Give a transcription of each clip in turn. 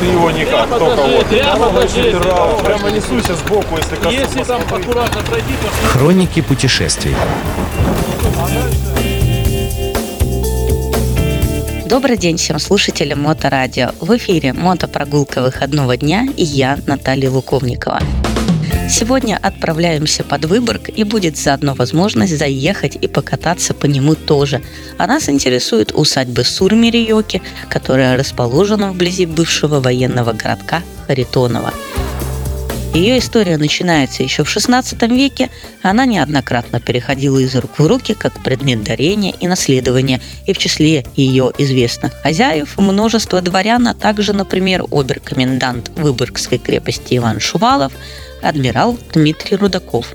Ты его никак, только вот. прямо покажи. Прямо, прямо несуйся сбоку, если коснусь. Если там аккуратно пройти, то Хроники путешествий. Добрый день всем слушателям Моторадио. В эфире мотопрогулка выходного дня и я, Наталья Луковникова. Сегодня отправляемся под Выборг и будет заодно возможность заехать и покататься по нему тоже. А нас интересует усадьба Сурмириоки, которая расположена вблизи бывшего военного городка Харитонова. Ее история начинается еще в XVI веке. Она неоднократно переходила из рук в руки как предмет дарения и наследования. И в числе ее известных хозяев множество дворян, а также, например, обер-комендант Выборгской крепости Иван Шувалов, адмирал Дмитрий Рудаков.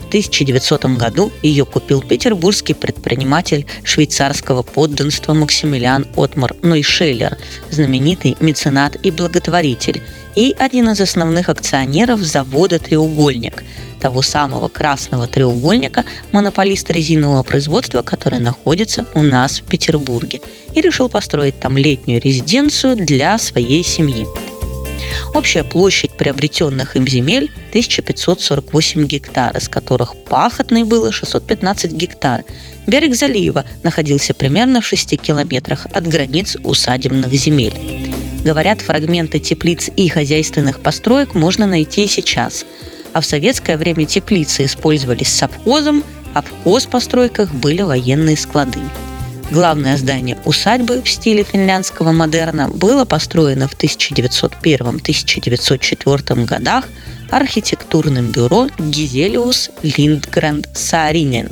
В 1900 году ее купил петербургский предприниматель швейцарского подданства Максимилиан Отмар Нойшеллер, знаменитый меценат и благотворитель, и один из основных акционеров завода «Треугольник», того самого красного треугольника, монополиста резинового производства, который находится у нас в Петербурге, и решил построить там летнюю резиденцию для своей семьи. Общая площадь приобретенных им земель 1548 гектар, из которых пахотной было 615 гектар. Берег залива находился примерно в 6 километрах от границ усадебных земель. Говорят, фрагменты теплиц и хозяйственных построек можно найти и сейчас. А в советское время теплицы использовались совхозом, а в хозпостройках были военные склады. Главное здание усадьбы в стиле финляндского модерна было построено в 1901-1904 годах архитектурным бюро Гизелиус Линдгрен Сааринен.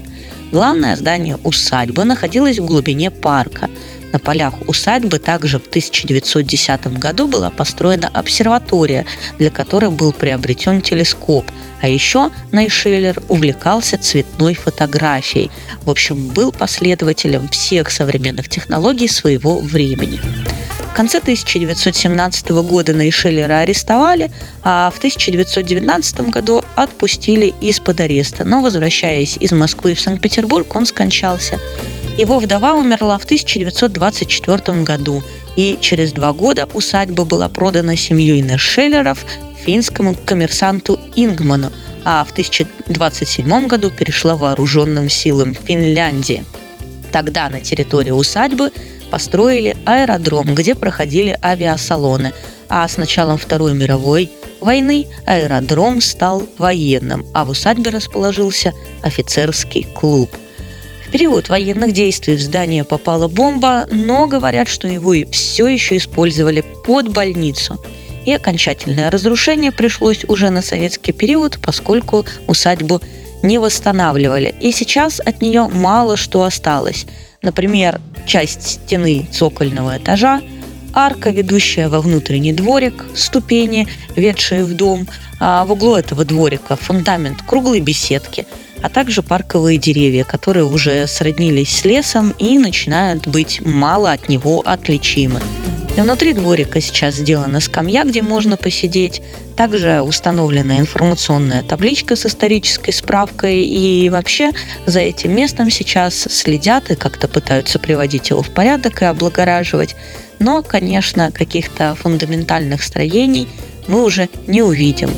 Главное здание усадьбы находилось в глубине парка. На полях усадьбы также в 1910 году была построена обсерватория, для которой был приобретен телескоп. А еще Найшеллер увлекался цветной фотографией. В общем, был последователем всех современных технологий своего времени. В конце 1917 года Найшеллера арестовали, а в 1919 году отпустили из-под ареста. Но, возвращаясь из Москвы в Санкт-Петербург, он скончался. Его вдова умерла в 1924 году, и через два года усадьба была продана семьей Нершеллеров финскому коммерсанту Ингману, а в 1027 году перешла вооруженным силам Финляндии. Тогда на территории усадьбы построили аэродром, где проходили авиасалоны, а с началом Второй мировой войны аэродром стал военным, а в усадьбе расположился офицерский клуб. В период военных действий в здание попала бомба, но говорят, что его и все еще использовали под больницу. И окончательное разрушение пришлось уже на советский период, поскольку усадьбу не восстанавливали. И сейчас от нее мало что осталось. Например, часть стены цокольного этажа, арка, ведущая во внутренний дворик, ступени, ведшие в дом, а в углу этого дворика фундамент круглой беседки, а также парковые деревья, которые уже сроднились с лесом и начинают быть мало от него отличимы. Внутри дворика сейчас сделана скамья, где можно посидеть. Также установлена информационная табличка с исторической справкой. И вообще за этим местом сейчас следят и как-то пытаются приводить его в порядок и облагораживать. Но, конечно, каких-то фундаментальных строений мы уже не увидим.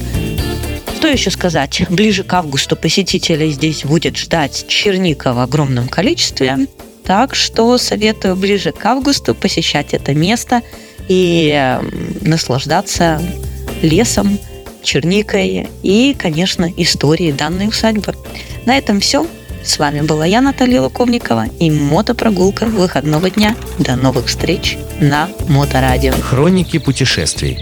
Что еще сказать? Ближе к августу посетителей здесь будет ждать черника в огромном количестве. Так что советую ближе к августу посещать это место и э, наслаждаться лесом, черникой и, конечно, историей данной усадьбы. На этом все. С вами была я, Наталья Луковникова, и мотопрогулка выходного дня. До новых встреч на Моторадио. Хроники путешествий.